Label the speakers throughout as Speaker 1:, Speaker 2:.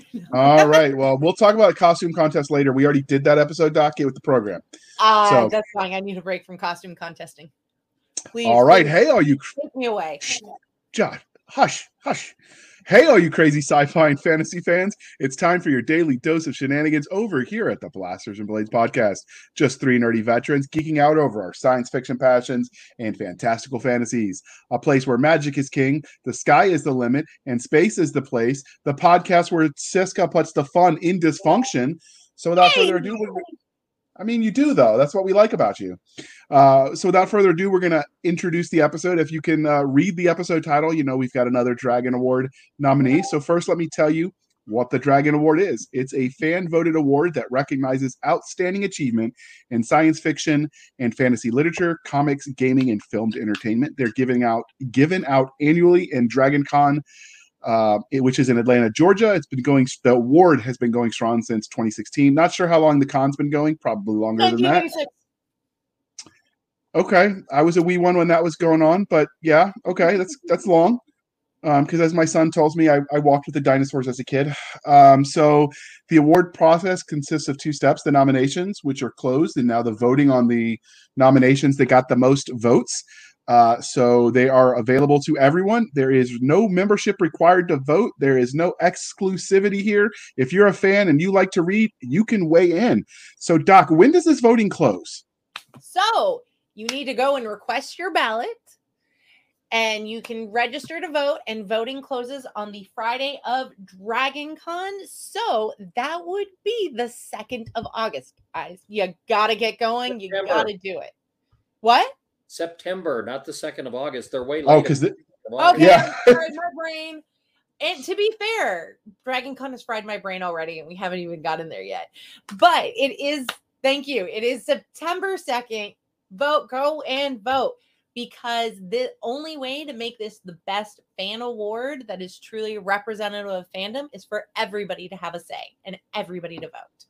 Speaker 1: All right. Well, we'll talk about a costume contest later. We already did that episode, Doc, with the program.
Speaker 2: Uh,
Speaker 1: So-
Speaker 2: that's fine. I need a break from costume contesting. Please.
Speaker 1: All right.
Speaker 2: please
Speaker 1: Hey, are you
Speaker 2: take me away.
Speaker 1: Josh, hush, hush. Hey, all you crazy sci-fi and fantasy fans! It's time for your daily dose of shenanigans over here at the Blasters and Blades podcast. Just three nerdy veterans geeking out over our science fiction passions and fantastical fantasies. A place where magic is king, the sky is the limit, and space is the place. The podcast where Cisca puts the fun in dysfunction. So, without further ado, we're- I mean, you do though. That's what we like about you. Uh, so without further ado, we're gonna introduce the episode. If you can uh, read the episode title, you know we've got another Dragon Award nominee. So first, let me tell you what the Dragon Award is. It's a fan-voted award that recognizes outstanding achievement in science fiction and fantasy literature, comics, gaming, and filmed entertainment. They're giving out given out annually in Dragon Con. Uh, it- which is in Atlanta, Georgia. It's been going. The award has been going strong since 2016. Not sure how long the con's been going. Probably longer than that. Okay, I was a wee one when that was going on, but yeah, okay, that's that's long. Um, because as my son tells me, I, I walked with the dinosaurs as a kid. Um, so the award process consists of two steps: the nominations, which are closed, and now the voting on the nominations that got the most votes. Uh, so they are available to everyone. There is no membership required to vote. There is no exclusivity here. If you're a fan and you like to read, you can weigh in. So, Doc, when does this voting close?
Speaker 2: So you need to go and request your ballot, and you can register to vote. And voting closes on the Friday of Dragon Con. So that would be the second of August. Guys, you gotta get going. You
Speaker 3: September.
Speaker 2: gotta do it. What?
Speaker 3: September, not the second of August. They're way
Speaker 1: Oh,
Speaker 3: late.
Speaker 1: because
Speaker 2: Okay,
Speaker 1: Yeah.
Speaker 2: sorry, my brain. And to be fair, Dragon Con has fried my brain already, and we haven't even gotten there yet. But it is, thank you. It is September 2nd. Vote, go and vote. Because the only way to make this the best fan award that is truly representative of fandom is for everybody to have a say and everybody to vote.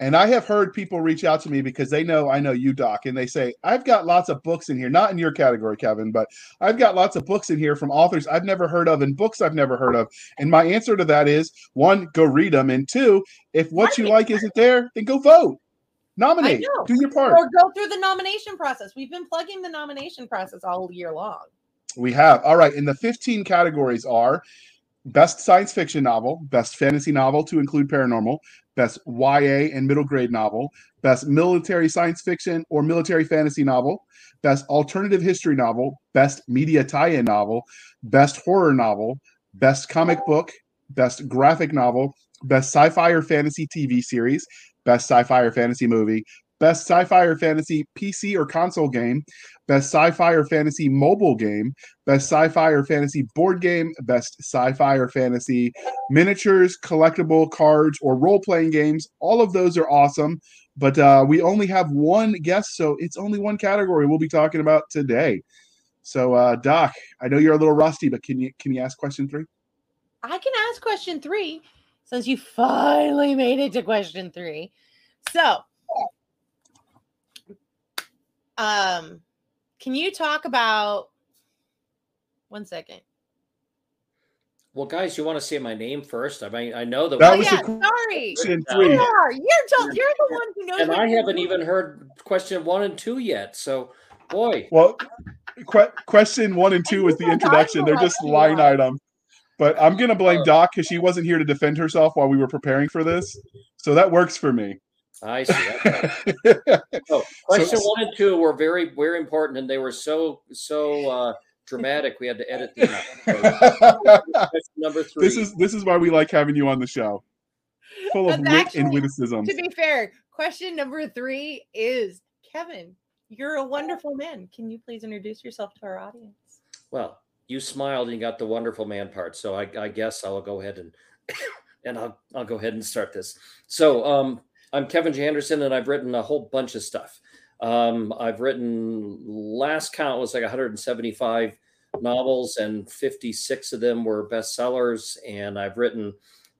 Speaker 1: And I have heard people reach out to me because they know I know you, Doc, and they say, I've got lots of books in here, not in your category, Kevin, but I've got lots of books in here from authors I've never heard of and books I've never heard of. And my answer to that is one, go read them. And two, if what you like isn't there, then go vote. Nominate. Do your part.
Speaker 2: Or go through the nomination process. We've been plugging the nomination process all year long.
Speaker 1: We have. All right. And the 15 categories are best science fiction novel, best fantasy novel to include paranormal, best YA and middle grade novel, best military science fiction or military fantasy novel, best alternative history novel, best media tie in novel, best horror novel, best comic book, best graphic novel, best sci fi or fantasy TV series, best sci fi or fantasy movie, best sci fi or fantasy PC or console game, best sci fi or fantasy mobile game, best sci-fi or fantasy board game, best sci-fi or fantasy miniatures, collectible cards, or role-playing games. All of those are awesome, but uh, we only have one guest, so it's only one category we'll be talking about today. So, uh, Doc, I know you're a little rusty, but can you can you ask question three?
Speaker 2: I can ask question three since you finally made it to question three. So, um, can you talk about one second?
Speaker 3: Well, guys, you want to say my name first? I mean, I know that.
Speaker 1: That
Speaker 2: oh
Speaker 1: was
Speaker 2: yeah,
Speaker 1: the
Speaker 2: sorry.
Speaker 1: Question
Speaker 3: Yeah.
Speaker 1: three.
Speaker 2: You are. You're, t- you're the one who knows.
Speaker 3: and I haven't
Speaker 2: doing.
Speaker 3: even heard question one and two yet. So, boy,
Speaker 1: Well, que- question one and two
Speaker 2: And
Speaker 1: was the introduction. They're just line
Speaker 2: are.
Speaker 1: items. But I'm gonna blame Doc because she wasn't here to defend herself while we were preparing for this. So that works for me.
Speaker 3: I see. Okay. So, question one and two were very, very important, and they were so, so uh, dramatic. We had to edit them out. Number three.
Speaker 1: this is this is why we like having you on the show. Full of wit
Speaker 2: actually-
Speaker 1: and witticism.
Speaker 2: To be fair, question number three is Kevin. You're a wonderful man. Can you please introduce yourself to our audience?
Speaker 3: well. You smiled and you got the wonderful man part, so I, I guess I'll go ahead and and I'll I'll go ahead and start this. So, um, I'm Kevin J. Anderson, and I've written a whole bunch of stuff. Um, I've written last count was like 175 novels, and 56 of them were bestsellers. And I've written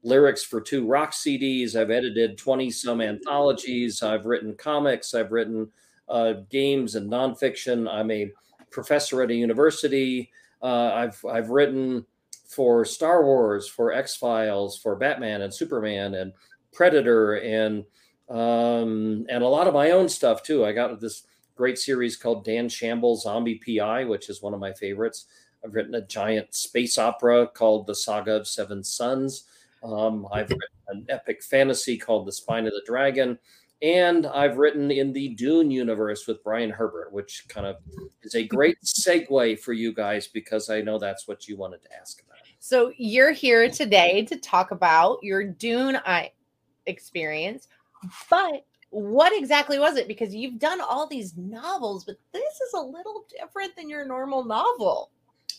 Speaker 3: lyrics for two rock CDs. I've edited 20 some anthologies. I've written comics. I've written uh, games and nonfiction. I'm a professor at a university. Uh, I've I've written for Star Wars, for X Files, for Batman and Superman and Predator and um, and a lot of my own stuff too. I got this great series called Dan Shamble Zombie PI, which is one of my favorites. I've written a giant space opera called The Saga of Seven Suns. Um, I've written an epic fantasy called The Spine of the Dragon. And I've written in the Dune universe with Brian Herbert, which kind of is a great segue for you guys because I know that's what you wanted to ask about.
Speaker 2: So you're here today to talk about your Dune experience, but what exactly was it? Because you've done all these novels, but this is a little different than your normal novel.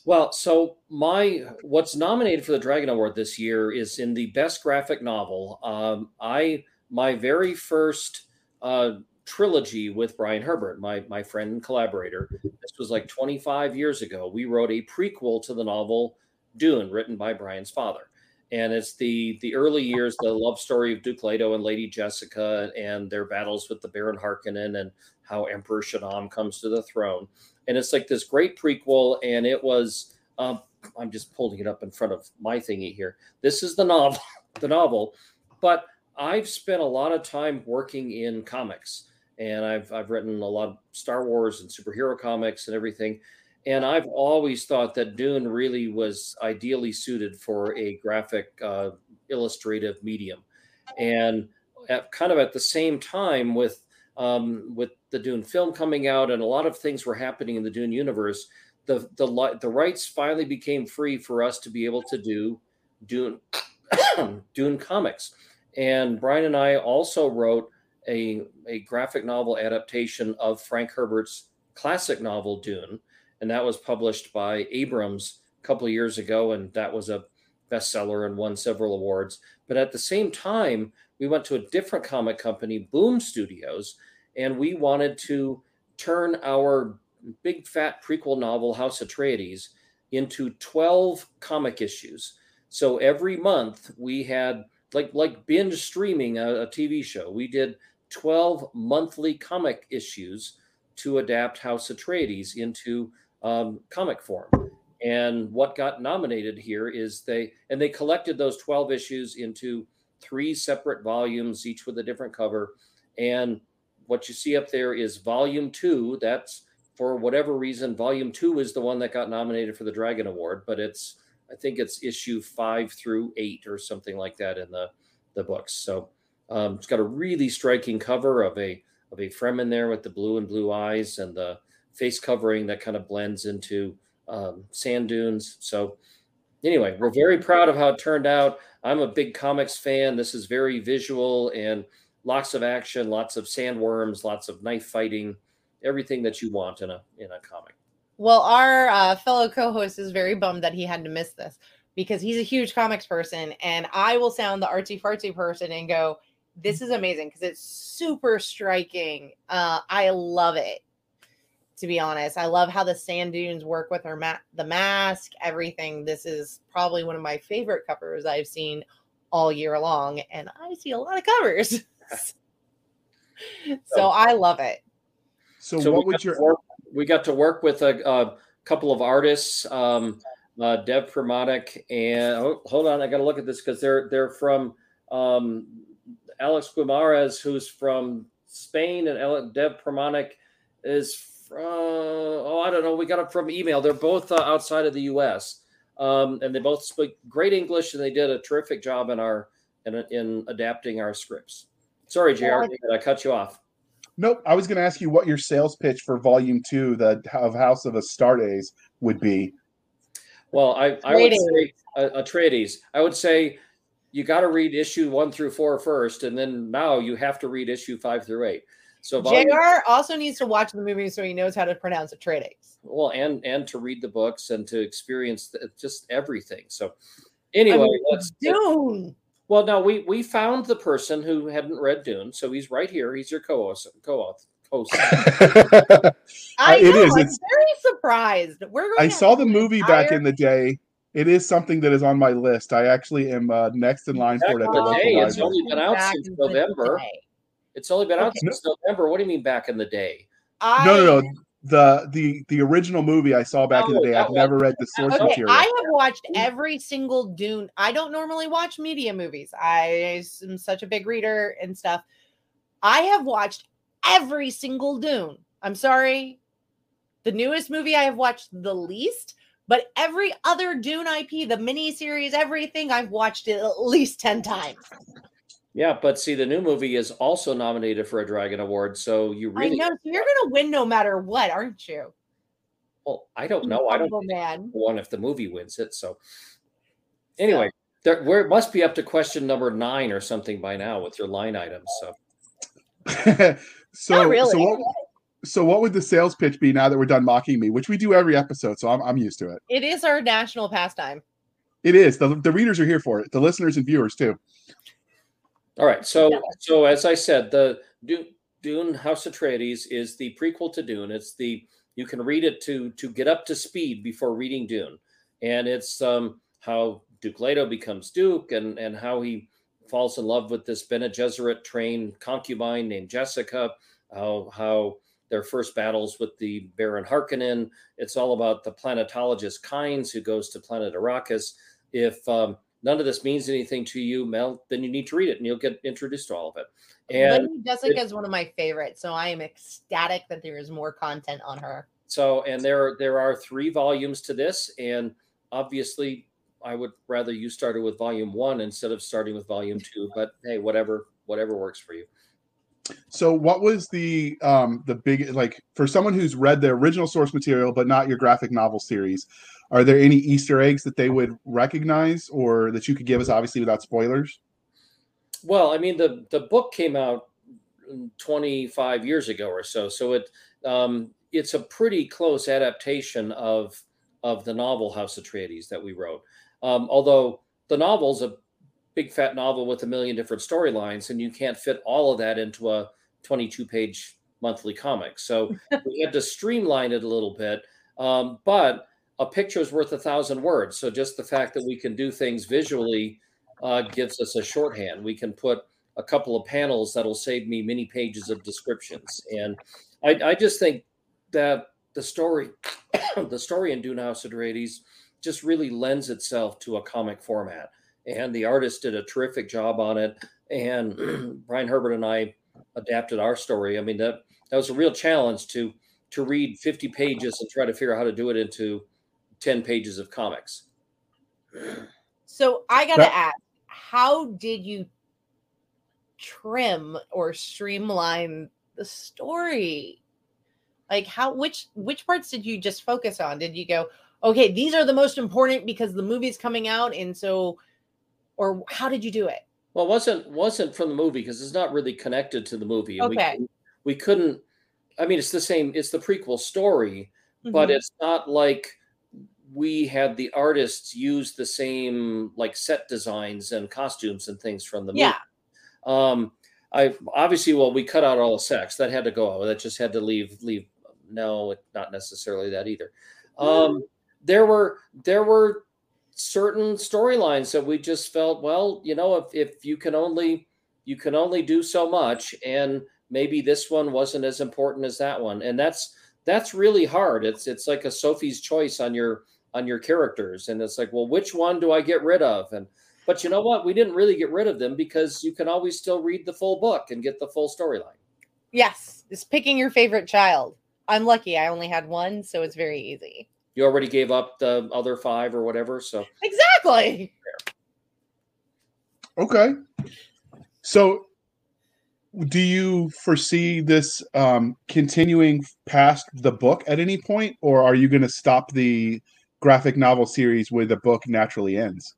Speaker 3: Well, so my what's nominated for the Dragon Award this year is in the best graphic novel. Um, I my very first uh, trilogy with Brian Herbert, my my friend and collaborator. This was like 25 years ago. We wrote a prequel to the novel Dune, written by Brian's father, and it's the the early years, the love story of Duke Leto and Lady Jessica, and their battles with the Baron Harkonnen, and how Emperor Shaddam comes to the throne. And it's like this great prequel and it was um, i'm just pulling it up in front of my thingy here. This is the novel the novel but i've spent a lot of time working in comics. And i've i've written a lot of star wars and superhero comics and everything and i've always thought that dune really was ideally suited for a graphic uh, illustrative medium and at kind of at the same time with um, with the Dune film coming out and a lot of things were happening in the Dune universe, the the the rights finally became free for us to be able to do Dune Dune comics. And Brian and I also wrote a, a graphic novel adaptation of Frank Herbert's classic novel Dune, and that was published by Abrams a couple of years ago, and that was a bestseller and won several awards. But at the same time, we went to a different comic company, Boom Studios, and we wanted to turn our big fat prequel novel, House Atreides, into 12 comic issues. So every month we had like like binge streaming a, a TV show. We did 12 monthly comic issues to adapt House Atreides into um, comic form. And what got nominated here is they and they collected those 12 issues into three separate volumes, each with a different cover. And what you see up there is volume two. That's for whatever reason, volume two is the one that got nominated for the Dragon Award, but it's I think it's issue five through eight or something like that in the the books. So um, it's got a really striking cover of a of a Fremen there with the blue and blue eyes and the face covering that kind of blends into um, sand dunes. So anyway, we're very proud of how it turned out. I'm a big comics fan. This is very visual and lots of action, lots of sandworms, lots of knife fighting, everything that you want in a in a comic.
Speaker 2: Well, our uh, fellow co-host is very bummed that he had to miss this because he's a huge comics person, and I will sound the artsy fartsy person and go, "This is amazing" because it's super striking. Uh, I love it to be honest. I love how the sand dunes work with her ma- the mask, everything. This is probably one of my favorite covers I've seen all year long, and I see a lot of covers. so I love it.
Speaker 1: So, so what would your
Speaker 3: work, we got to work with a, a couple of artists, um, uh, Dev Pramanik and oh, hold on, I got to look at this because they're they're from um, Alex Guimarães, who's from Spain, and Dev Pramanik is from, oh, I don't know. We got it from email. They're both uh, outside of the U.S. Um, and they both speak great English, and they did a terrific job in our in, in adapting our scripts. Sorry, JR, I cut you off.
Speaker 1: Nope. I was going to ask you what your sales pitch for Volume Two, the of House of Astartes, would be.
Speaker 3: Well, I, I would say uh, Atreides. I would say you got to read issue one through four first, and then now you have to read issue five through eight. So
Speaker 2: volume, JR also needs to watch the movie so he knows how to pronounce the Atreides.
Speaker 3: Well, and and to read the books and to experience the, just everything. So anyway, I mean, let's
Speaker 2: Dune.
Speaker 3: Well, no, we we found the person who hadn't read Dune, so he's right here. He's your co-host. Co-host. Host.
Speaker 2: I uh, know. Is. I'm it's, very surprised. We're
Speaker 1: I saw the movie entire... back in the day. It is something that is on my list. I actually am uh, next in line back for it at the,
Speaker 3: the day. It's only been out since November. It's only been out okay. since November. What do you mean back in the day?
Speaker 1: I... No, no, no. the the the original movie I saw back in the
Speaker 3: Oh,
Speaker 1: day.
Speaker 3: that
Speaker 1: I've
Speaker 3: one.
Speaker 1: never read the source
Speaker 2: Okay,
Speaker 1: material.
Speaker 2: I have watched every single Dune. I don't normally watch media movies. I am such a big reader and stuff. I have watched every single Dune. I'm sorry. The newest movie I have watched the least, but every other Dune IP, the miniseries, everything, I've watched it at least 10 times.
Speaker 3: Yeah, but see, the new movie is also nominated for a Dragon Award, so you really I
Speaker 2: know. So you're going to win no matter what, aren't you?
Speaker 3: well. I don't know. I don't
Speaker 2: Humble man.
Speaker 3: one if the movie wins it. So anyway, there we're, it must be up to question number nine or something by now with your line items. So
Speaker 1: so
Speaker 2: Not really.
Speaker 1: so what so what would the sales pitch be now that we're done mocking me, which we do every episode, so I'm I'm used to it.
Speaker 2: It is our national pastime.
Speaker 1: It is. The, the readers are here for it. The listeners and viewers too.
Speaker 3: All right, so
Speaker 2: Yeah.
Speaker 3: so as I said, the Dune, Dune House Atreides is the prequel to Dune. It's the you can read it to to get up to speed before reading Dune, and it's um how Duke Leto becomes Duke and and how he falls in love with this Bene Gesserit trained concubine named Jessica. How how their first battles with the Baron Harkonnen. It's all about the planetologist Kynes who goes to planet Arrakis. If um, none of this means anything to you, Mel, then you need to read it and you'll get introduced to all of it. And
Speaker 2: Jessica is one of my favorites, so I am ecstatic that there is more content on her.
Speaker 3: so, and there there are three volumes to this, and obviously, I would rather you started with volume one instead of starting with volume two. But hey, whatever whatever works for you.
Speaker 1: So what was the um the big like for someone who's read the original source material but not your graphic novel series, are there any Easter eggs that they would recognize or that you could give us obviously without spoilers?
Speaker 3: Well, I mean, the the book came out 25 years ago or so, so it um, it's a pretty close adaptation of of the novel House of Atreides that we wrote. Um, although the novel's a big fat novel with a million different storylines, and you can't fit all of that into a 22 page monthly comic. So we had to streamline it a little bit. Um, but a picture is worth a thousand words. So just the fact that we can do things visually uh, gives us a shorthand. We can put a couple of panels that'll save me many pages of descriptions. And I, I just think that the story, the story in Dune House Atreides just really lends itself to a comic format. And the artist did a terrific job on it. And Brian Herbert and I adapted our story. I mean, that, that was a real challenge to to read 50 pages and try to figure out how to do it into 10 pages of comics.
Speaker 2: So I gotta ask, how did you trim or streamline the story? Like how which which parts did you just focus on? Did you go, okay, these are the most important because the movie's coming out, and so or how did you do it?
Speaker 3: Well, it wasn't wasn't from the movie because it's not really connected to the movie.
Speaker 2: Okay.
Speaker 3: We, we couldn't. I mean, it's the same. It's the prequel story, but
Speaker 2: Mhm.
Speaker 3: it's not like we had the artists use the same like set designs and costumes and things from the movie.
Speaker 2: yeah,
Speaker 3: Um, I obviously, well, we cut out all the sex. That had to go out. That just had to leave. Leave. No, not necessarily that either. Um, there were there were certain storylines that we just felt, well, you know, if if you can only you can only do so much, and maybe this one wasn't as important as that one, and that's that's really hard. It's it's like a Sophie's choice on your on your characters, and it's like, well, which one do I get rid of? And but you know what? We didn't really get rid of them because you can always still read the full book and get the full storyline.
Speaker 2: yes, it's picking your favorite child. I'm lucky; I only had one, so it's very easy.
Speaker 3: You already gave up the other five or whatever, so
Speaker 2: Exactly.
Speaker 1: Okay. So do you foresee this um, continuing past the book at any point, or are you going to stop the graphic novel series where the book naturally ends?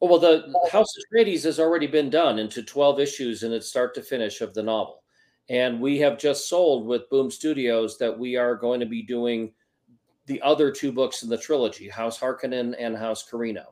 Speaker 3: Oh, well, the House of Atreides has already been done into 12 issues and its start to finish of the novel. And we have just sold with Boom Studios that we are going to be doing the other two books in the trilogy, House Harkonnen and House Corrino.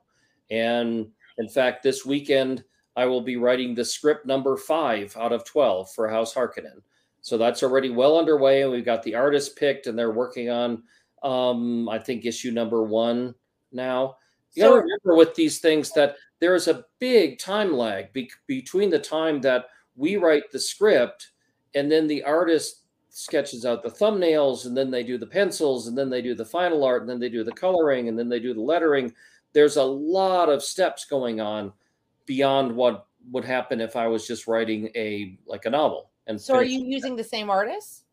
Speaker 3: And in fact, this weekend, I will be writing the script number five out of 12 for House Harkonnen. So that's already well underway. And we've got the artist picked, and they're working on, um, I think, issue number one now. You got to remember with these things that there is a big time lag be- between the time that we write the script and then the artist sketches out the thumbnails and then they do the pencils and then they do the final art and then they do the coloring and then they do the lettering. There's a lot of steps going on beyond what would happen if i was just writing a like a novel and
Speaker 2: so are you using the same artist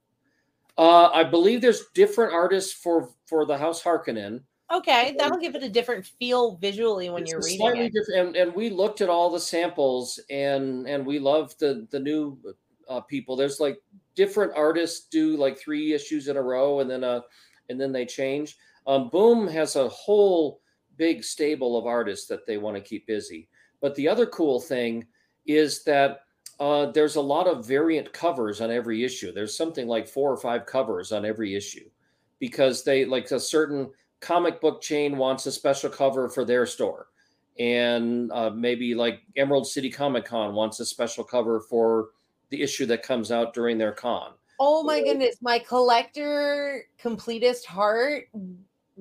Speaker 3: uh, i believe there's different artists for for the house harkonnen.
Speaker 2: Okay that'll give it a different feel visually when
Speaker 3: it's
Speaker 2: you're reading
Speaker 3: slightly
Speaker 2: it.
Speaker 3: different and, and we looked at all the samples and and we love the the new uh, people. There's like different artists do like three issues in a row and then uh and then they change. Um boom has a whole big stable of artists that they want to keep busy. But the other cool thing is that uh, there's a lot of variant covers on every issue. There's something like four or five covers on every issue because they like a certain comic book chain wants a special cover for their store. And uh, maybe like emerald city comic con wants a special cover for the issue that comes out during their con.
Speaker 2: Oh my goodness, my collector completist heart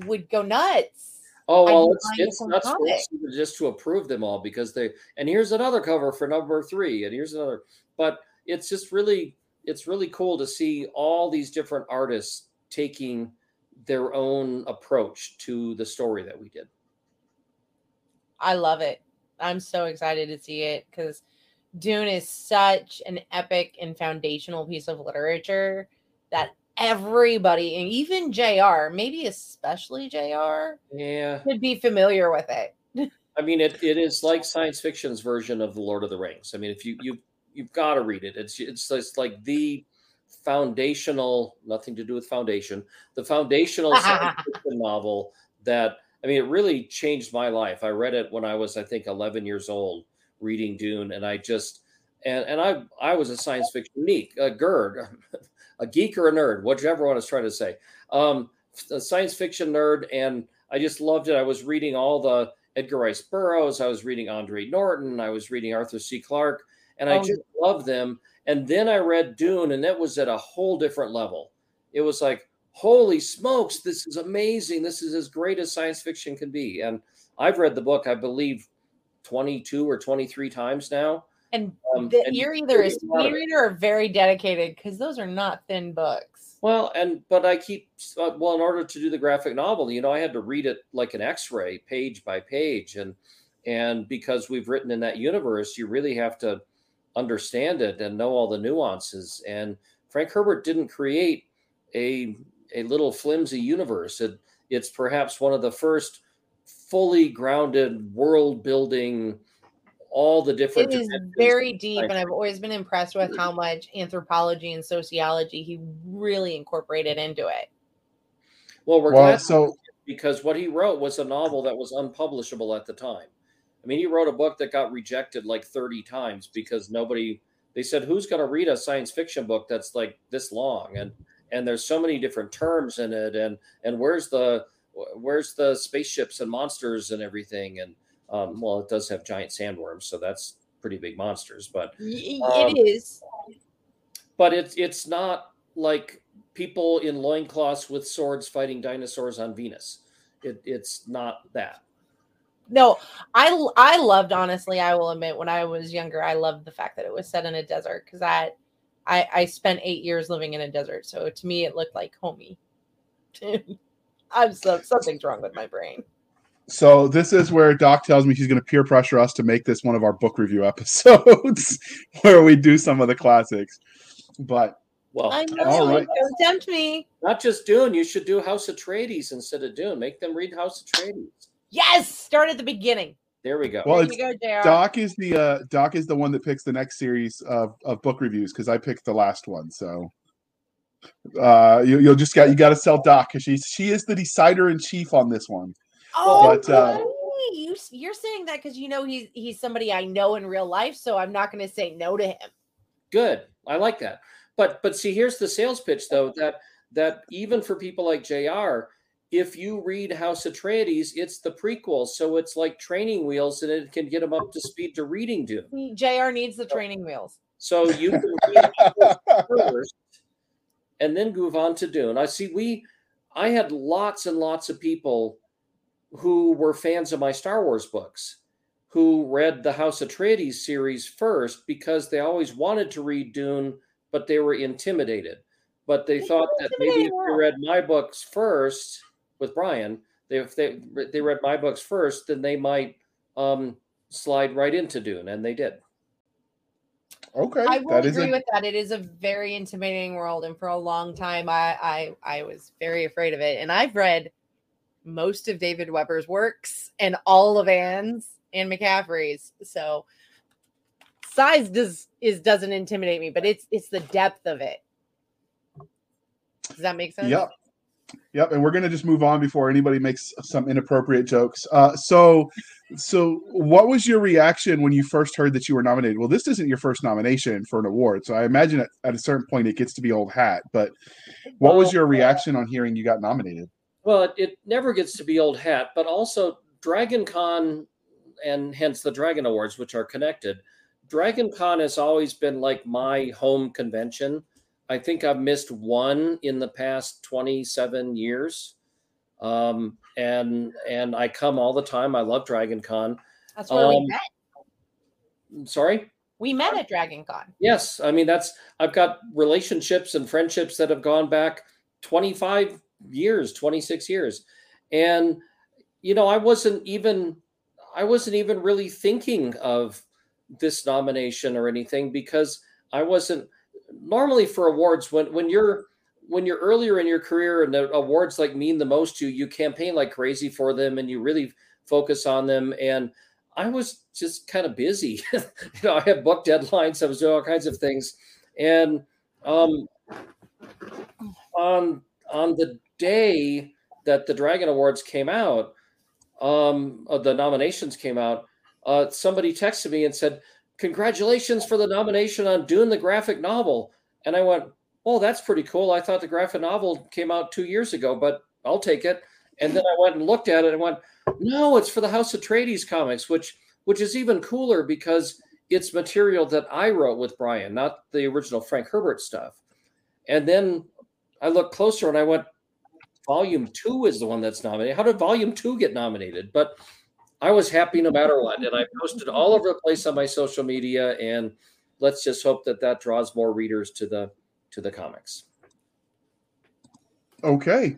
Speaker 2: would go nuts.
Speaker 3: Oh well, it's it's nuts just to approve them all because they and here's another cover for number three and here's another. But it's just really it's really cool to see all these different artists taking their own approach to the story that we did.
Speaker 2: I love it. I'm so excited to see it because Dune is such an epic and foundational piece of literature that everybody, and even JR, maybe especially JR,
Speaker 3: Yeah,
Speaker 2: could be familiar with it.
Speaker 3: I mean it, it is like science fiction's version of the Lord of the Rings. I mean, if you you you've got to read it. It's it's just like the foundational, nothing to do with foundation, the foundational science fiction novel that I mean, it really changed my life. I read it when I was, I think, 11 years old, reading Dune, and I just and and I I was a science fiction geek, a gerd, a geek or a nerd, whichever one I was trying to say, um, a science fiction nerd, and I just loved it. I was reading all the Edgar Rice Burroughs, I was reading Andre Norton, I was reading Arthur C. Clarke, and I
Speaker 2: Oh.
Speaker 3: just loved them. And then I read Dune, and that was at a whole different level. It was like, holy smokes, this is amazing. This is as great as science fiction can be. And I've read the book, I believe, 22 or 23 times now.
Speaker 2: And
Speaker 3: Um,
Speaker 2: the,
Speaker 3: and
Speaker 2: you're either a speed reader or very dedicated because those are not thin books.
Speaker 3: Well, and but I keep uh, well in order to do the graphic novel, you know, I had to read it like an X-ray, page by page, and and because we've written in that universe, you really have to understand it and know all the nuances. And Frank Herbert didn't create a a little flimsy universe. It, it's perhaps one of the first fully grounded world building, all the different.
Speaker 2: It is very deep, and I've always been impressed with how much anthropology and sociology he really incorporated into it.
Speaker 3: Well, we're
Speaker 1: Well,
Speaker 3: glad
Speaker 1: so
Speaker 3: because what he wrote was a novel that was unpublishable at the time. I mean, he wrote a book that got rejected like 30 times because nobody they said who's going to read a science fiction book that's like this long and and there's so many different terms in it and and where's the where's the spaceships and monsters and everything and um, well it does have giant sandworms so that's pretty big monsters but Um,
Speaker 2: it is.
Speaker 3: but it's it's not like people in loincloths with swords fighting dinosaurs on Venus. It, it's not that.
Speaker 2: No, I I loved honestly. I will admit, when I was younger, I loved the fact that it was set in a desert because I, I I spent eight years living in a desert, so to me it looked like homey. I'm so something's wrong with my brain.
Speaker 1: so this is where Doc tells me he's going to peer pressure us to make this one of our book review episodes where we do some of the classics. But
Speaker 3: Well,
Speaker 2: I know.
Speaker 1: all right.
Speaker 2: Don't tempt me.
Speaker 3: not just Dune. You should do House Atreides instead of Dune. Make them read House Atreides.
Speaker 2: Yes, start at the beginning.
Speaker 3: There we go.
Speaker 1: Well,
Speaker 2: there you go,
Speaker 1: Doc is the uh, Doc is the one that picks the next series of, of book reviews because I picked the last one. So uh, you, you'll just got you got to sell Doc because she's she is the decider in chief on this one.
Speaker 2: Oh,
Speaker 1: But, uh,
Speaker 2: you you're saying that because you know he's he's somebody I know in real life, so I'm not going to say no to him.
Speaker 3: Good. I like that. But but see, here's the sales pitch though that that even for people like Jr. If you read House Atreides, it's the prequel, so it's like training wheels, and it can get them up to speed to reading Dune.
Speaker 2: Jr. needs the training wheels.
Speaker 3: So you can read first and then move on to Dune. I see we I had lots and lots of people who were fans of my Star Wars books who read the House of Atreides series first because they always wanted to read Dune, but they were intimidated. but they thought that maybe if they read my books first with Brian, they, if they they read my books first, then they might um, slide right into Dune, and they did.
Speaker 1: Okay,
Speaker 2: I will agree a- with that. It is a very intimidating world, and for a long time, I, I I was very afraid of it. And I've read most of David Weber's works and all of Anne's and McCaffrey's, so size does is doesn't intimidate me, but it's it's the depth of it. Does that make sense?
Speaker 1: Yep. Yep, and we're gonna just move on before anybody makes some inappropriate jokes. Uh, so, so what was your reaction when you first heard that you were nominated? Well, this isn't your first nomination for an award, so I imagine at, at a certain point it gets to be old hat. But what well, was your reaction on hearing you got nominated?
Speaker 3: Well, it, it never gets to be old hat, but also Dragon Con, and hence the Dragon Awards, which are connected. Dragon Con has always been like my home convention I think I've missed one in the past 27 years. Um, and and I come all the time. I love Dragon Con.
Speaker 2: That's where um, we met.
Speaker 3: Sorry?
Speaker 2: We met at Dragon Con.
Speaker 3: Yes. I mean, that's I've got relationships and friendships that have gone back 25 years, 26 years. And you know, I wasn't even I wasn't even really thinking of this nomination or anything because I wasn't normally for awards when when you're when you're earlier in your career and the awards like mean the most to you, you campaign like crazy for them and you really focus on them. And I was just kind of busy. you know, I had book deadlines, I was doing all kinds of things. And um, on on the day that the Dragon Awards came out, um, uh, the nominations came out, uh, somebody texted me and said, congratulations for the nomination on Dune the graphic novel. And I went, oh, that's pretty cool. I thought the graphic novel came out two years ago, but I'll take it. And then I went and looked at it and went, no, it's for the House of Atreides comics, which which is even cooler because it's material that I wrote with Brian, not the original Frank Herbert stuff. And then I looked closer and I went, volume two is the one that's nominated. How did volume two get nominated? But I was happy no matter what. And I posted all over the place on my social media. And let's just hope that that draws more readers to the to the comics.
Speaker 1: Okay.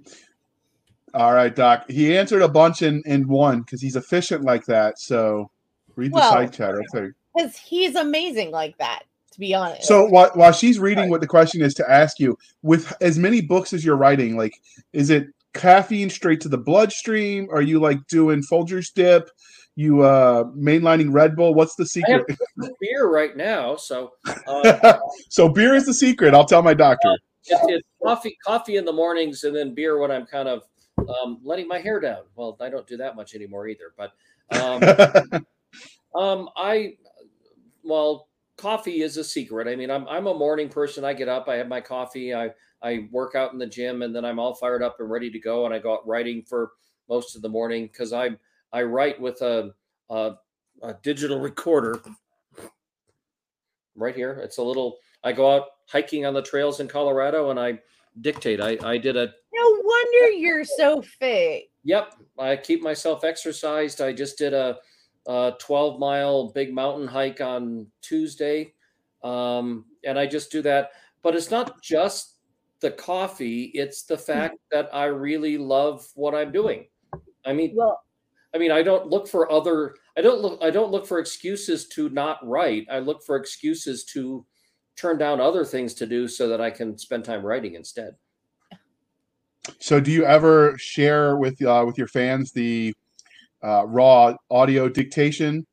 Speaker 1: All right, Doc. He answered a bunch in in one because he's efficient like that. So read the well, side chat. Okay.
Speaker 2: Because he's amazing like that. To be honest.
Speaker 1: So while while she's reading right. what the question is to ask you, with as many books as you're writing, like, is it caffeine straight to the bloodstream? Are you like doing Folgers dip? You uh mainlining Red Bull? What's the secret?
Speaker 3: beer right now, so uh,
Speaker 1: so beer is the secret. I'll tell my doctor. Uh,
Speaker 3: it, it's coffee, coffee in the mornings, and then beer when I'm kind of um, letting my hair down. Well, I don't do that much anymore either, but um, um, I well, coffee is a secret. I mean, I'm I'm a morning person. I get up, I have my coffee, I I work out in the gym and then I'm all fired up and ready to go. And I go out writing for most of the morning because I I write with a, a, a digital recorder right here. It's a little. I go out hiking on the trails in Colorado and I dictate. I I did a.
Speaker 2: No wonder you're so fit.
Speaker 3: Yep, I keep myself exercised. I just did a, a 12 mile big mountain hike on Tuesday, um, and I just do that. But it's not just the coffee. It's the hmm. fact that I really love what I'm doing. I mean, well, I mean, I don't look for other. I don't look. I don't look for excuses to not write. I look for excuses to turn down other things to do so that I can spend time writing instead.
Speaker 1: So, do you ever share with uh, with your fans the uh, raw audio dictation?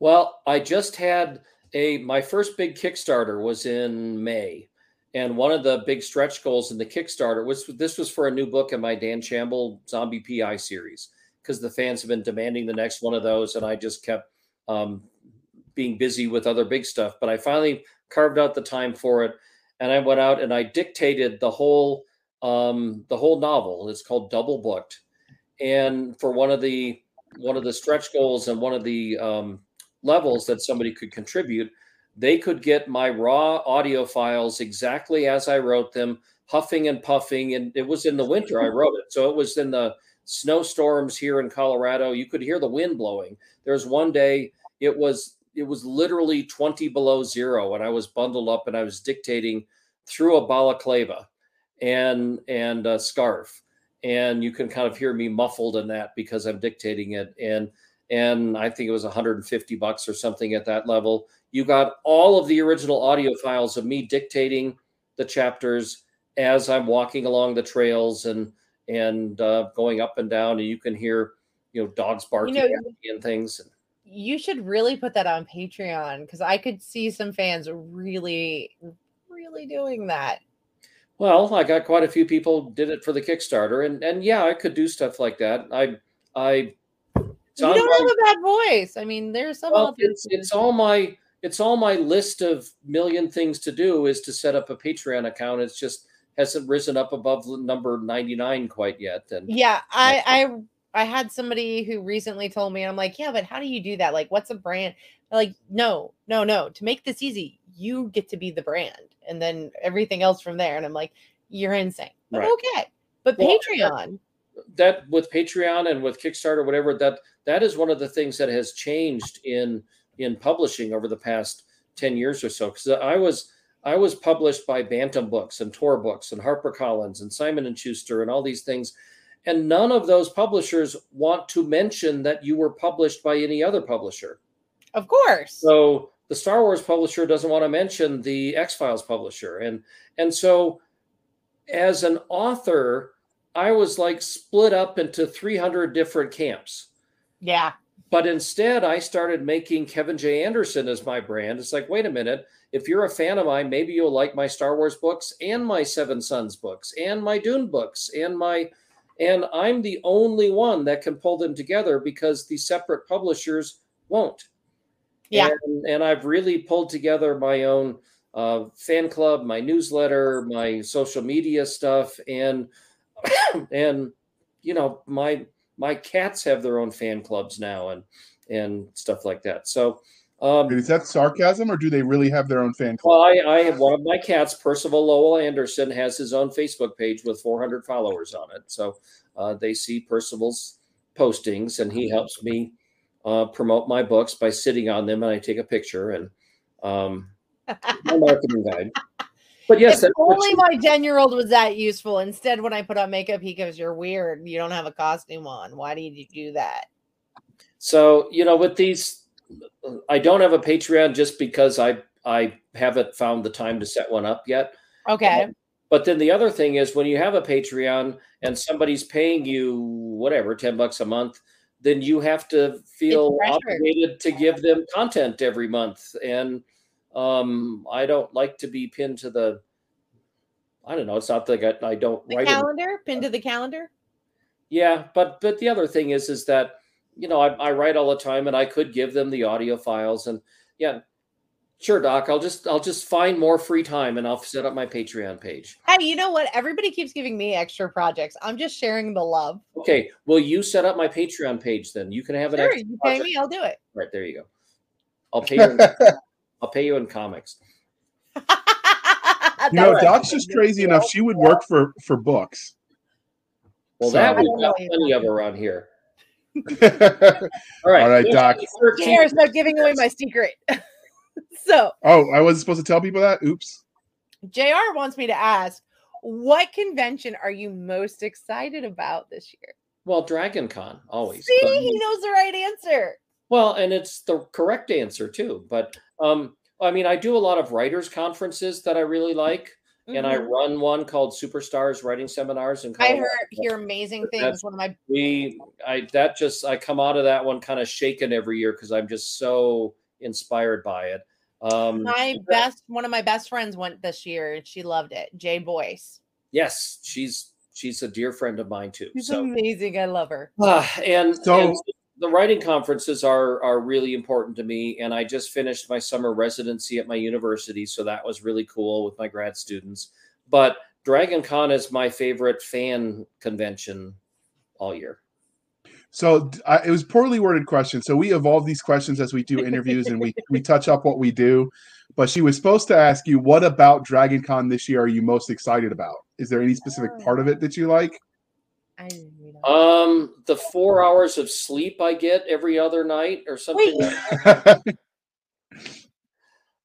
Speaker 3: Well, I just had a my first big Kickstarter was in May, and one of the big stretch goals in the Kickstarter was this was for a new book in my Dan Shamble Zombie PI series because the fans have been demanding the next one of those, and I just kept um, being busy with other big stuff. But I finally carved out the time for it, and I went out and I dictated the whole um, the whole novel. It's called Double Booked, and for one of the one of the stretch goals and one of the um, levels that somebody could contribute they could get my raw audio files exactly as I wrote them, huffing and puffing. And it was in the winter I wrote it. So it was in the snowstorms here in Colorado. You could hear the wind blowing. There's one day it was it was literally 20 below zero and I was bundled up and I was dictating through a balaclava and and a scarf, and you can kind of hear me muffled in that because I'm dictating it. And and I think it was 150 bucks or something at that level. You got all of the original audio files of me dictating the chapters as I'm walking along the trails and and uh, going up and down, and you can hear you know dogs barking
Speaker 2: You know,
Speaker 3: and things.
Speaker 2: You should really put that on Patreon because I could see some fans really, really doing that.
Speaker 3: Well, I got quite a few people did it for the Kickstarter, and and yeah, I could do stuff like that. I I
Speaker 2: you don't
Speaker 3: my-
Speaker 2: have a bad voice. I mean, there's some
Speaker 3: well, it's it's all my it's all my list of million things to do is to set up a Patreon account. It's just hasn't risen up above the number 99 quite yet. And
Speaker 2: Yeah, I I I had somebody who recently told me, I'm like, yeah, but how do you do that? Like, what's a brand? They're like, no, no, no. To make this easy, you get to be the brand, and then everything else from there. And I'm like, you're insane. But
Speaker 3: Right.
Speaker 2: okay. But
Speaker 3: Well,
Speaker 2: Patreon,
Speaker 3: that with Patreon and with Kickstarter, whatever that that is one of the things that has changed in in publishing over the past 10 years or so. Because I was I was published by Bantam Books and Tor Books and HarperCollins and Simon and Schuster and all these things. And none of those publishers want to mention that you were published by any other publisher.
Speaker 2: of course.
Speaker 3: So the Star Wars publisher doesn't want to mention the X Files publisher, and and so as an author, I was like split up into 300 different camps.
Speaker 2: yeah.
Speaker 3: But instead, I started making Kevin J. Anderson as my brand. It's like, wait a minute, if you're a fan of mine, maybe you'll like my Star Wars books and my Seven Suns books and my Dune books and my and I'm the only one that can pull them together because the separate publishers won't.
Speaker 2: Yeah.
Speaker 3: And, and I've really pulled together my own uh, fan club, my newsletter, my social media stuff, and and you know my my cats have their own fan clubs now and and stuff like that. So um,
Speaker 1: Is that sarcasm, or do they really have their own fan
Speaker 3: well,
Speaker 1: club?
Speaker 3: I, I have one of my cats, Percival Lowell Anderson, has his own Facebook page with 400 followers on it. So uh, they see Percival's postings, and he helps me uh, promote my books by sitting on them, and I take a picture and um, my marketing guide. But yes,
Speaker 2: if only my 10 year old was that useful. Instead, when I put on makeup, he goes, You're weird. You don't have a costume on. Why do you do that?
Speaker 3: So you know, with these, I don't have a Patreon just because I I haven't found the time to set one up yet.
Speaker 2: Okay.
Speaker 3: Um, but then the other thing is when you have a Patreon and somebody's paying you whatever, 10 bucks a month, then you have to feel obligated to give them content every month. And um, I don't like to be pinned to the I don't know, it's not like I, I don't
Speaker 2: The
Speaker 3: write it.
Speaker 2: calendar, pinned to the calendar.
Speaker 3: Yeah, but but the other thing is is that you know I, I write all the time and I could give them the audio files and yeah, sure, Doc. I'll just I'll just find more free time and I'll set up my Patreon page.
Speaker 2: Hey, you know what? Everybody keeps giving me extra projects. I'm just sharing the love.
Speaker 3: Okay, will you set up my Patreon page then? You can have it.
Speaker 2: Sure, you pay
Speaker 3: project.
Speaker 2: me, I'll do it.
Speaker 3: Right there you go. I'll pay you. In, I'll pay you in comics.
Speaker 1: You know, Doc's just crazy enough. She would work for for books.
Speaker 3: Well,
Speaker 1: So-
Speaker 3: that
Speaker 2: I
Speaker 3: we've
Speaker 2: don't know
Speaker 3: got plenty of
Speaker 2: talking
Speaker 3: around here.
Speaker 1: All
Speaker 3: All right,
Speaker 1: All right, Doc.
Speaker 3: the 13
Speaker 2: Cheers, not giving away my secret. so,
Speaker 1: oh, I wasn't supposed to tell people that. Oops.
Speaker 2: JR wants me to ask, what convention are you most excited about this year?
Speaker 3: Well, Dragon Con always.
Speaker 2: See,
Speaker 3: but-
Speaker 2: he knows the right answer.
Speaker 3: Well, and it's the correct answer too. But um, I mean, I do a lot of writers conferences that I really like, and I
Speaker 2: Mhm.
Speaker 3: run one called Superstars Writing Seminars And
Speaker 2: I heard hear amazing
Speaker 3: That's-
Speaker 2: things. One of my
Speaker 3: we I that just I come out of that one kind of shaken every year because I'm just so inspired by it. Um,
Speaker 2: my best one of my best friends went this year and she loved it. Jay Boyce.
Speaker 3: yes, she's she's a dear friend of mine too.
Speaker 2: She's
Speaker 3: So
Speaker 2: amazing. I love her.
Speaker 3: Ah, and,
Speaker 1: So-
Speaker 3: and the writing conferences are are really important to me and i just finished my summer residency at my university so that was really cool with my grad students but dragon con is my favorite fan convention all year
Speaker 1: So d- I, it was poorly worded question. So we evolve these questions as we do interviews and we we touch up what we do. But she was supposed to ask you, what about Dragon Con this year are you most excited about? Is there any specific oh. part of it that you like?
Speaker 2: I didn't read it.
Speaker 3: Um the four hours of sleep i get every other night or something
Speaker 2: Wait.
Speaker 3: like-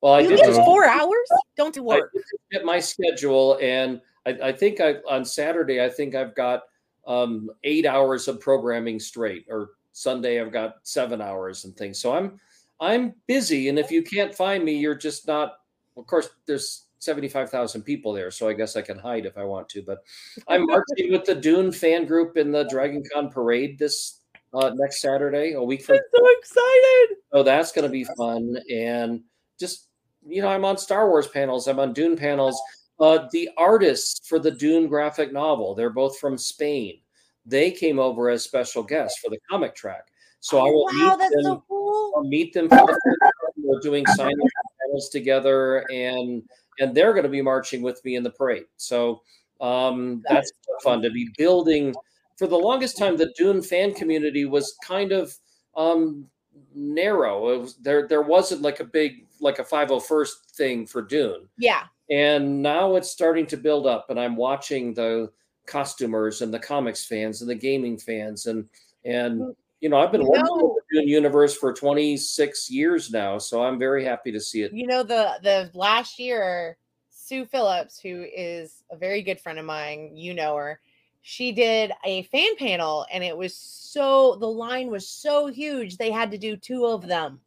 Speaker 3: Well, I
Speaker 2: you
Speaker 3: did
Speaker 2: get
Speaker 3: just
Speaker 2: four hours? Don't do
Speaker 3: I
Speaker 2: work.
Speaker 3: get my schedule, and I, I think I on Saturday I think I've got um, eight hours of programming straight, or Sunday I've got seven hours and things. So I'm I'm busy, and if you can't find me, you're just not. Of course, there's seventy five thousand people there, so I guess I can hide if I want to. But I'm marching with the Dune fan group in the Dragon Con parade this uh, next Saturday, a week from
Speaker 2: I'm so excited.
Speaker 3: so that's going to be fun. And just, you know, I'm on Star Wars panels, I'm on Dune panels. Uh, the artists for the Dune graphic novel, they're both from Spain. They came over as special guests for the comic track. So I will
Speaker 2: Oh, wow,
Speaker 3: meet
Speaker 2: that's
Speaker 3: them.
Speaker 2: so cool.
Speaker 3: I'll meet them. For the first time. We're doing signing panels together, and and they're going to be marching with me in the parade. So um, that's fun to be building. For the longest time, the Dune fan community was kind of um, narrow. It was, there there wasn't like a big like a 501st thing for Dune,
Speaker 2: Yeah.
Speaker 3: and now it's starting to build up. And I'm watching the costumers and the comics fans and the gaming fans and and you know I've been
Speaker 2: You
Speaker 3: working
Speaker 2: know-
Speaker 3: with the Dune universe for 26 years now, so I'm very happy to see it.
Speaker 2: You know, the the last year, Sue Phillips, who is a very good friend of mine, you know her, she did a fan panel and it was so the line was so huge they had to do two of them.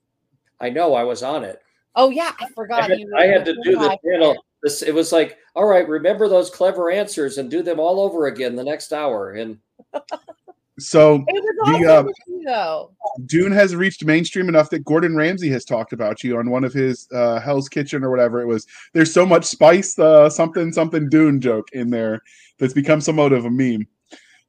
Speaker 3: I know I was on it.
Speaker 2: Oh yeah, I
Speaker 3: I
Speaker 2: forgot
Speaker 3: had,
Speaker 2: you
Speaker 3: I had to do the panel. This it was like, all right, remember those clever answers and do them all over again the next hour. And
Speaker 1: So
Speaker 2: It was
Speaker 1: The, uh,
Speaker 2: to though.
Speaker 1: Dune has reached mainstream enough that Gordon Ramsay has talked about you on one of his uh, Hell's Kitchen or whatever it was. There's so much spice, uh, something something Dune joke in there that's become somewhat of a meme.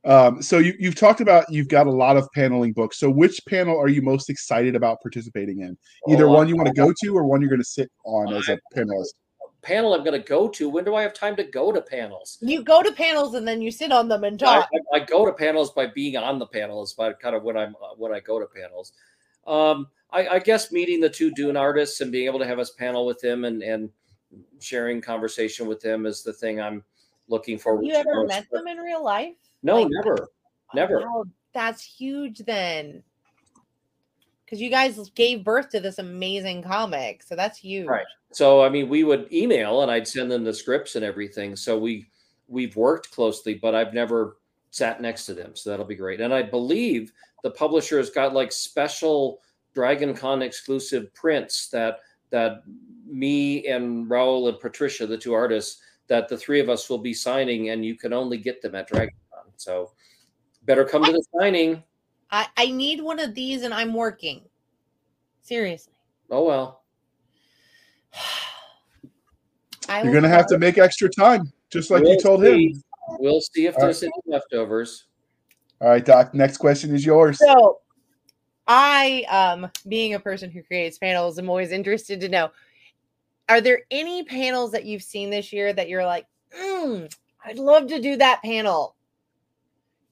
Speaker 1: Um, so you, you've talked about you've got a lot of paneling books. So which panel are you most excited about participating in? Either
Speaker 3: Oh,
Speaker 1: one you want to go to or one you're going to sit on as a panelist.
Speaker 3: Panel I'm going to go to. When do I have time to go to panels?
Speaker 2: You go to panels and then you sit on them and talk.
Speaker 3: I, I go to panels by being on the panels, by kind of when I'm uh, when I go to panels. Um, I, I guess meeting the two Dune artists and being able to have us panel with them and and sharing conversation with them is the thing I'm looking forward
Speaker 2: you
Speaker 3: to.
Speaker 2: ever
Speaker 3: most.
Speaker 2: met them in real life?
Speaker 3: No,
Speaker 2: Like-
Speaker 3: never, never.
Speaker 2: Wow, that's huge then. Because you guys gave birth to this amazing comic. So that's huge.
Speaker 3: Right. So I mean, we would email and I'd send them the scripts and everything. So we we've worked closely, but I've never sat next to them. So that'll be great. And I believe the publisher has got like special Dragon Con exclusive prints that that me and Raul and Patricia, the two artists, that the three of us will be signing, and you can only get them at Dragon Con. So better come to the signing.
Speaker 2: I, I need one of these and I'm working. Seriously.
Speaker 3: Oh well.
Speaker 2: I
Speaker 1: You're going to have to make extra time, just like you
Speaker 3: We'll
Speaker 1: told
Speaker 3: see.
Speaker 1: him.
Speaker 3: We'll see if
Speaker 1: All
Speaker 3: there's any leftovers.
Speaker 1: All right, Doc. Next question is yours.
Speaker 2: So I um being a person who creates panels, I'm always interested to know are there any panels that you've seen this year that you're like, mm, I'd love to do that panel?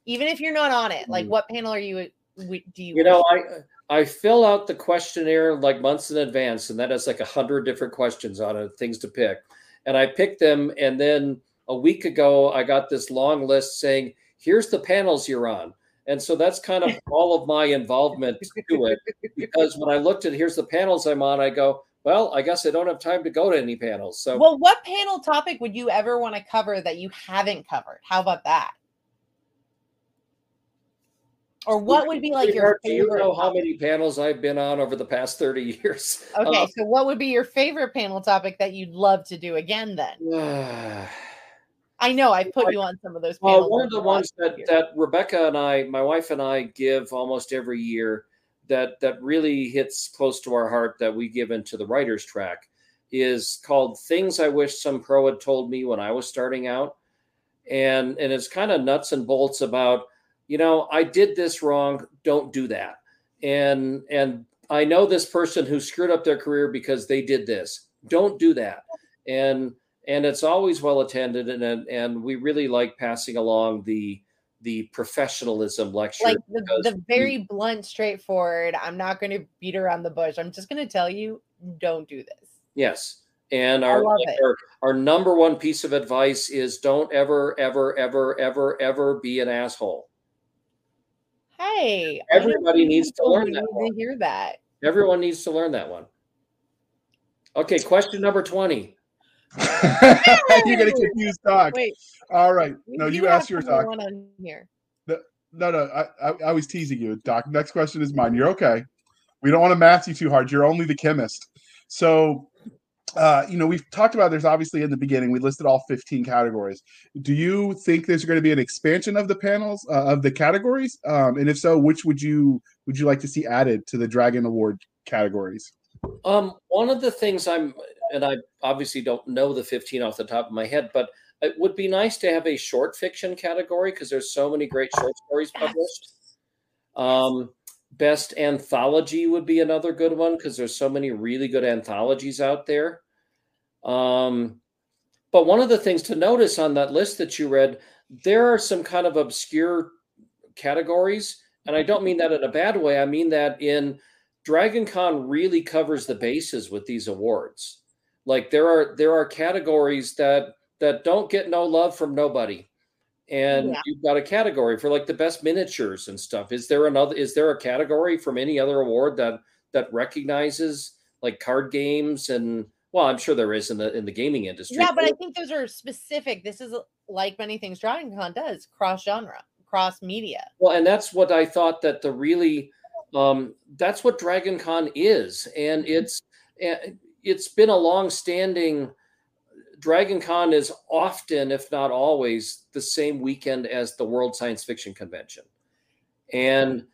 Speaker 2: Even if you're not on it. Like
Speaker 3: Mm.
Speaker 2: what panel are you do you
Speaker 3: You know, I I fill out the questionnaire like months in advance, and that has like a hundred different questions on it, things to pick. And I pick them, and then a week ago, I got this long list saying, "Here's the panels you're on." And so that's kind of all of my involvement to it. Because when I looked at here's the panels I'm on, I go, well, I guess I don't have time to go to any panels. So
Speaker 2: Well, what panel topic would you ever want to cover that you haven't covered? How about that? Or what would be like your
Speaker 3: do you know how many panels I've been on over the past 30 years?
Speaker 2: Okay,
Speaker 3: Uh,
Speaker 2: so what would be your favorite panel topic that you'd love to do again then?
Speaker 3: Uh,
Speaker 2: I know I put you on some of those panels.
Speaker 3: Well, one of the ones that,
Speaker 2: year.
Speaker 3: that Rebecca and I, my wife and I, give almost every year that that really hits close to our heart that we give into the writers track is called "Things I Wish Some Pro Had Told Me When I Was Starting Out," and and it's kind of nuts and bolts about you know I did this wrong, don't do that, and and I know this person who screwed up their career because they did this, don't do that, and and it's always well attended and and, and we really like passing along the the professionalism lecture
Speaker 2: like the, the very blunt, straightforward. I'm not going to beat around the bush. I'm just going to tell you, don't do this.
Speaker 3: yes and our,
Speaker 2: love
Speaker 3: like
Speaker 2: it.
Speaker 3: our our number one piece of advice is don't ever ever ever ever ever be an asshole
Speaker 2: Hey,
Speaker 3: Everybody needs to learn that
Speaker 2: need
Speaker 3: one.
Speaker 2: to hear that.
Speaker 3: everyone needs to learn that one Okay, question number 20.
Speaker 1: You're gonna confuse Doc.
Speaker 2: Wait,
Speaker 1: All right. No, you,
Speaker 2: have
Speaker 1: asked your
Speaker 2: some more
Speaker 1: Doc.
Speaker 2: one on here.
Speaker 1: No, no, I, I, I was teasing you, Doc. Next question is mine. You're okay. We don't want to math you too hard. You're only the chemist. So, uh, you know, we've talked about there's obviously in the beginning, we listed all 15 categories. Do you think there's going to be an expansion of the panels uh, of the categories? Um, and if so, which would you would you like to see added to the Dragon Award categories?
Speaker 3: Um, one of the things I'm, and I obviously don't know the 15 off the top of my head, but it would be nice to have a short fiction category because there's so many great short stories published. Um, best anthology would be another good one because there's so many really good anthologies out there. Um, but one of the things to notice on that list that you read, there are some kind of obscure categories, and I don't mean that in a bad way. I mean that in Dragon Con really covers the bases with these awards. Like there are there are categories that that don't get no love from nobody. And
Speaker 2: Yeah.
Speaker 3: you've got a category for like the best miniatures and stuff. Is there another is there a category from any other award that that recognizes like card games and well, I'm sure there is in the in the gaming industry.
Speaker 2: Yeah, but I think those are specific. This is like many things Dragon Con does, cross genre, cross media.
Speaker 3: Well, and that's what I thought that the really um, that's what Dragon Con is, and it's eh, it's been a long-standing. Dragon Con is often, if not always, the same weekend as the World Science Fiction Convention, and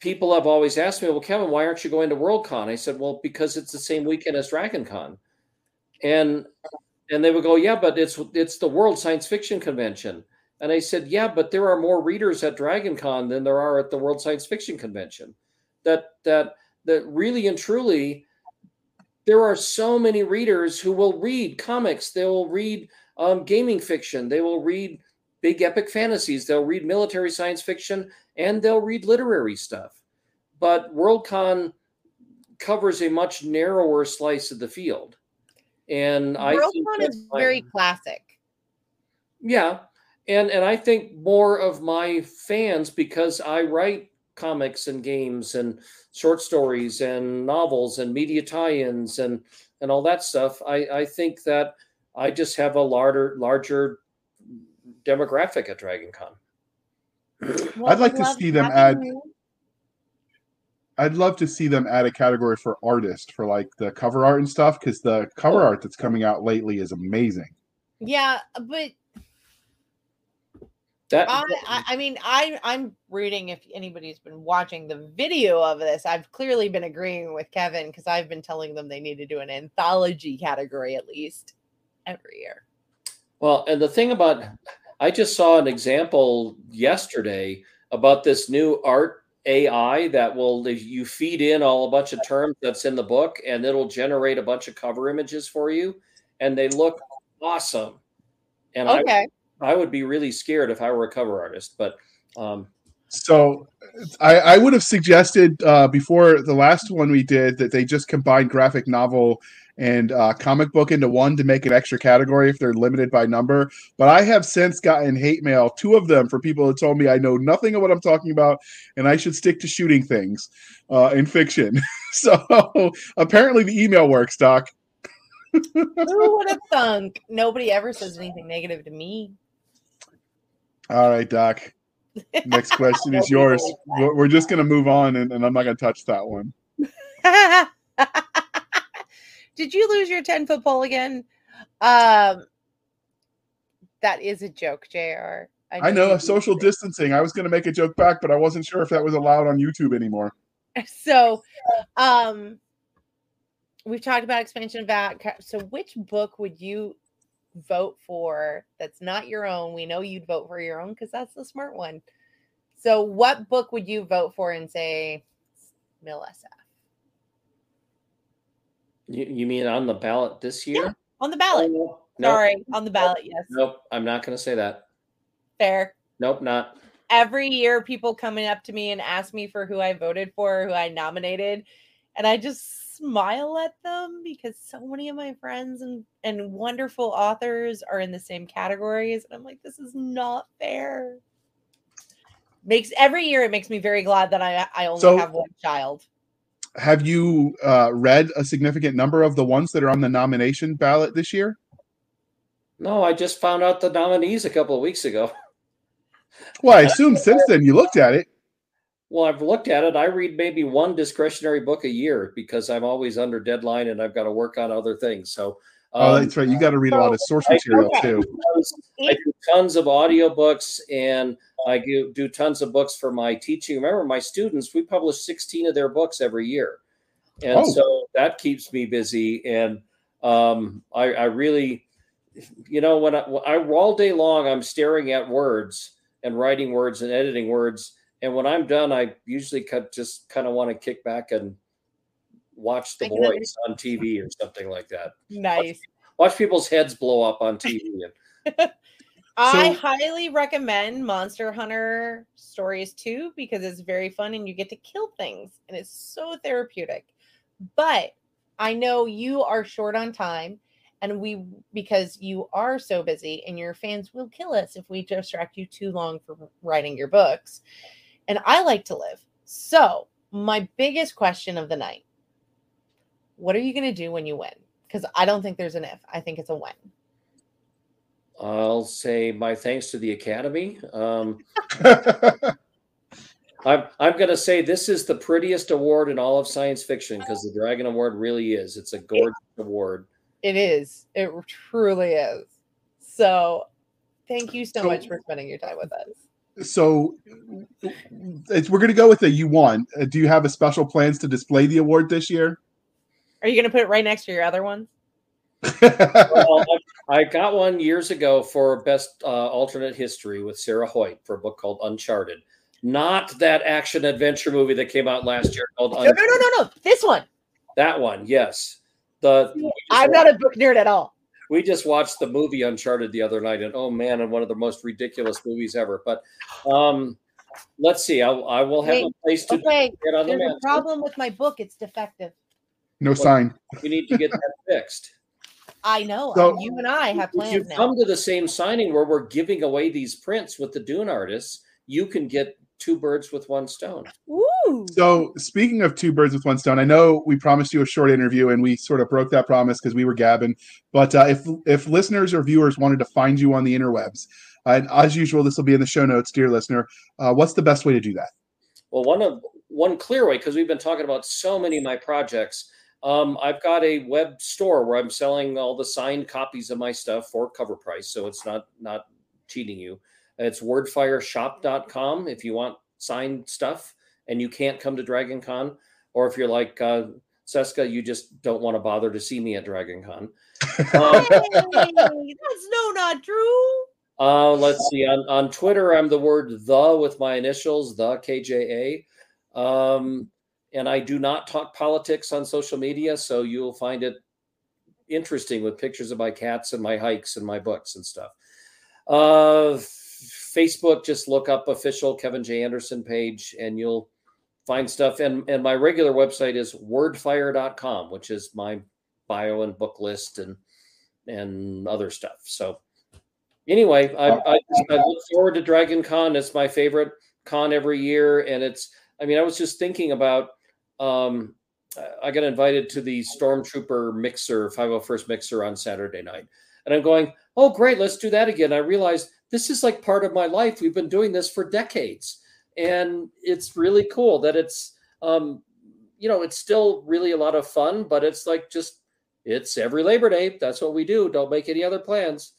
Speaker 3: people have always asked me, "Well, Kevin, why aren't you going to Worldcon?" I said, "Well, because it's the same weekend as Dragon Con," and and they would go, "Yeah, but it's it's the World Science Fiction Convention." And I said, "Yeah, but there are more readers at Dragon Con than there are at the World Science Fiction Convention. That that that really and truly, there are so many readers who will read comics. They will read um, gaming fiction. They will read big epic fantasies. They'll read military science fiction, and they'll read literary stuff. But Worldcon covers a much narrower slice of the field. And I
Speaker 2: Worldcon is
Speaker 3: fine.
Speaker 2: very classic.
Speaker 3: Yeah. And and I think more of my fans because I write comics and games and short stories and novels and media tie-ins and and all that stuff. I I think that I just have a larger larger demographic at Dragon Con.
Speaker 2: Well,
Speaker 1: I'd like to see them add-
Speaker 2: you.
Speaker 1: I'd love to see them add a category for artist for like the cover art and stuff because the cover art that's coming out lately is amazing.
Speaker 2: Yeah, but
Speaker 3: That
Speaker 2: I, I, I mean, I, I'm reading. If anybody's been watching the video of this, I've clearly been agreeing with Kevin because I've been telling them they need to do an anthology category at least every year.
Speaker 3: Well, and the thing about I just saw an example yesterday about this new art AI that will you feed in all a bunch of terms that's in the book and it'll generate a bunch of cover images for you and they look awesome. And
Speaker 2: Okay,
Speaker 3: I I would be really scared if I were a cover artist, but um
Speaker 1: So I, I would have suggested uh, before the last one we did that they just combine graphic novel and uh, comic book into one to make an extra category if they're limited by number. But I have since gotten hate mail, two of them, for people that told me I know nothing of what I'm talking about and I should stick to shooting things uh, in fiction. so apparently the email works, Doc.
Speaker 2: who would have thunk? Nobody ever says anything negative to me.
Speaker 1: All right, Doc. Next question is yours. We're just going to move on and, and I'm not going to touch that one.
Speaker 2: Did you lose your 10 foot pole again? Um, that is a joke, JR.
Speaker 1: I know
Speaker 2: you
Speaker 1: social distancing. I was going to make a joke back, but I wasn't sure if that was allowed on YouTube anymore.
Speaker 2: So, um, we've talked about expansion of that. So, which book would you vote for that's not your own? We know you'd vote for your own because that's the smart one. So, what book would you vote for and say Mill SF
Speaker 3: you, you mean on the ballot this year?
Speaker 2: Yeah, on the ballot?
Speaker 3: Oh, nope.
Speaker 2: Sorry, on the ballot. Yes,
Speaker 3: Nope, I'm not going to say that.
Speaker 2: fair.
Speaker 3: Nope, not.
Speaker 2: every year people coming up to me and ask me for who I voted for, who I nominated, and I just smile at them because so many of my friends and and wonderful authors are in the same categories and I'm like this is not fair. Makes every year it makes me very glad that I I only
Speaker 1: So-
Speaker 2: have one child.
Speaker 1: have you uh, read a significant number of the ones that are on the nomination ballot this year?
Speaker 3: No, I just found out the nominees a couple of weeks ago.
Speaker 1: Well, I assume since then you looked at it.
Speaker 3: Well, I've looked at it. I read maybe one discretionary book a year because I'm always under deadline and I've got to work on other things. So,
Speaker 1: oh,
Speaker 3: um,
Speaker 1: that's right. You got to read a lot of source material too.
Speaker 3: I do tons of audiobooks and I do, do tons of books for my teaching. Remember, my students, we publish 16 of their books every year. And
Speaker 1: Oh.
Speaker 3: so that keeps me busy. And um, I, I really, you know, when I, I all day long, I'm staring at words and writing words and editing words. And when I'm done, I usually cut, just kind of want to kick back and watch The
Speaker 2: I can
Speaker 3: Voice on TV or something like that.
Speaker 2: Nice.
Speaker 3: Watch people's heads blow up on TV. And,
Speaker 2: I
Speaker 1: So-
Speaker 2: highly recommend Monster Hunter Stories 2 because it's very fun and you get to kill things and it's so therapeutic. But I know you are short on time and we because you are so busy and your fans will kill us if we distract you too long from writing your books. And I like to live. So, my biggest question of the night. What are you going to do when you win? Cuz I don't think there's an if. I think it's a when.
Speaker 3: I'll say my thanks to the Academy. Um, I'm I'm going to say this is the prettiest award in all of science fiction because the Dragon Award really is. It's a gorgeous award.
Speaker 2: It is. It truly is. So, thank you so,
Speaker 1: So-
Speaker 2: much for spending your time with us.
Speaker 1: so it's, we're going to go with the you won. Uh, do you have a special plans to display the award this year?
Speaker 2: Are you going to put it right next to your other ones?
Speaker 3: Well, I, I got one years ago for best uh, alternate history with Sarah Hoyt for a book called Uncharted. Not that action adventure movie that came out last year called
Speaker 2: No, no,
Speaker 3: Uncharted.
Speaker 2: no, no, no. This one.
Speaker 3: That one, yes. The
Speaker 2: I'm not a book nerd at all.
Speaker 3: we just watched the movie Uncharted the other night, and oh man, and one of the most ridiculous movies ever. But um, let's see. I, I will have
Speaker 2: Wait,
Speaker 3: a place to
Speaker 2: Okay.
Speaker 3: get on the
Speaker 2: There's a
Speaker 3: mantle.
Speaker 2: problem with my book. It's defective.
Speaker 1: no sign.
Speaker 3: We need to get that fixed.
Speaker 2: I know.
Speaker 1: So-
Speaker 2: you and I have
Speaker 3: If you
Speaker 2: plans now.
Speaker 3: come to the same signing where we're giving away these prints with the Dune artists, you can get two birds with one stone.
Speaker 2: Woo!
Speaker 1: So, speaking of two birds with one stone, I know we promised you a short interview, and we sort of broke that promise because we were gabbing. But uh, if if listeners or viewers wanted to find you on the interwebs, and as usual, this will be in the show notes, dear listener. Uh, what's the best way to do that?
Speaker 3: Well, one of one clear way because we've been talking about so many of my projects. Um, I've got a web store where I'm selling all the signed copies of my stuff for cover price, so it's not not cheating you. It's wordfireshop.com if you want signed stuff and you can't come to Dragon Con, or if you're like uh, Cisca, you just don't want to bother to see me at Dragon Con. Um,
Speaker 2: Hey, that's no, not true.
Speaker 3: Uh, let's see. On, on Twitter, I'm the word the with my initials, the KJA. Um, and I do not talk politics on social media, so you'll find it interesting with pictures of my cats and my hikes and my books and stuff. Uh, Facebook, just look up official Kevin J. Anderson page and you'll find stuff. And, and my regular website is wordfire.com, which is my bio and book list and and other stuff. So anyway, I, I, I look forward to Dragon Con. It's my favorite con every year, and it's. I mean, I was just thinking about. Um, I got invited to the Stormtrooper Mixer, 501st Mixer on Saturday night, and I'm going, "Oh, great, let's do that again." I realized this is like part of my life. We've been doing this for decades, and it's really cool that it's. Um, you know, it's still really a lot of fun, but it's like just it's every Labor Day. That's what we do. Don't make any other plans.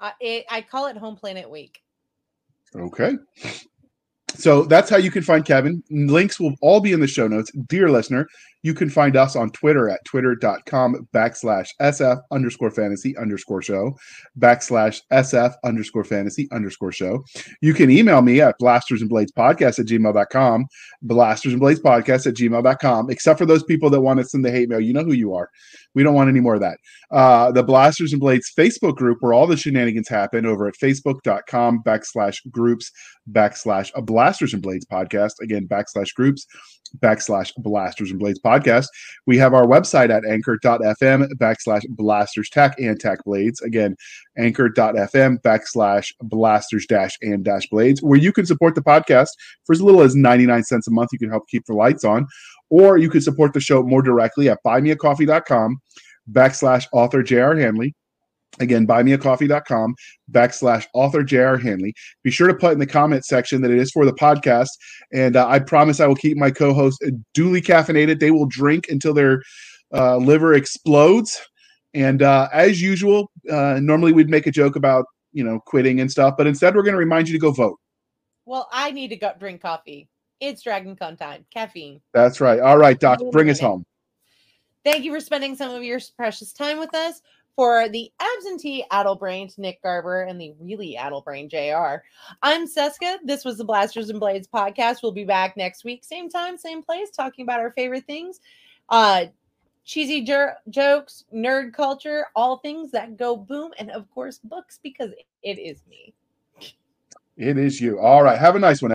Speaker 2: I, it, I call it Home Planet Week.
Speaker 1: Okay. So that's how you can find Kevin. Links will all be in the show notes. Dear listener, you can find us on Twitter at twitter.com backslash SF underscore fantasy underscore show backslash SF underscore fantasy underscore show. You can email me at blasters and blades podcast at gmail.com, blasters and blades podcast at gmail.com, except for those people that want to send the hate mail. You know who you are. We don't want any more of that. Uh, the Blasters and Blades Facebook group where all the shenanigans happen over at facebook.com backslash groups backslash Blasters and Blades podcast. Again, backslash groups backslash Blasters and Blades podcast. We have our website at anchor.fm backslash blasters tech and tech blades. Again, anchor.fm backslash blasters dash and dash blades, where you can support the podcast for as little as 99 cents a month. You can help keep the lights on. or you can support the show more directly at buymeacoffee.com backslash author J.R. Handley. Again, buymeacoffee.com backslash author J.R. Handley. Be sure to put in the comment section that it is for the podcast. And uh, I promise I will keep my co hosts duly caffeinated. They will drink until their uh, liver explodes. And uh, as usual, uh, normally we'd make a joke about, you know, quitting and stuff, but instead we're going to remind you to go vote.
Speaker 2: Well, I need to go drink coffee. It's Dragon Con time. Caffeine.
Speaker 1: That's right. All right, Doc, bring us home.
Speaker 2: Thank you for spending some of your precious time with us. For the absentee addlebrained Nick Garber and the really addlebrained JR, I'm Cisca. This was the Blasters and Blades podcast. We'll be back next week, same time, same place, talking about our favorite things. Uh, cheesy jer- jokes, nerd culture, all things that go boom, and of course, books because it is me.
Speaker 1: It is you. All right. Have a nice one.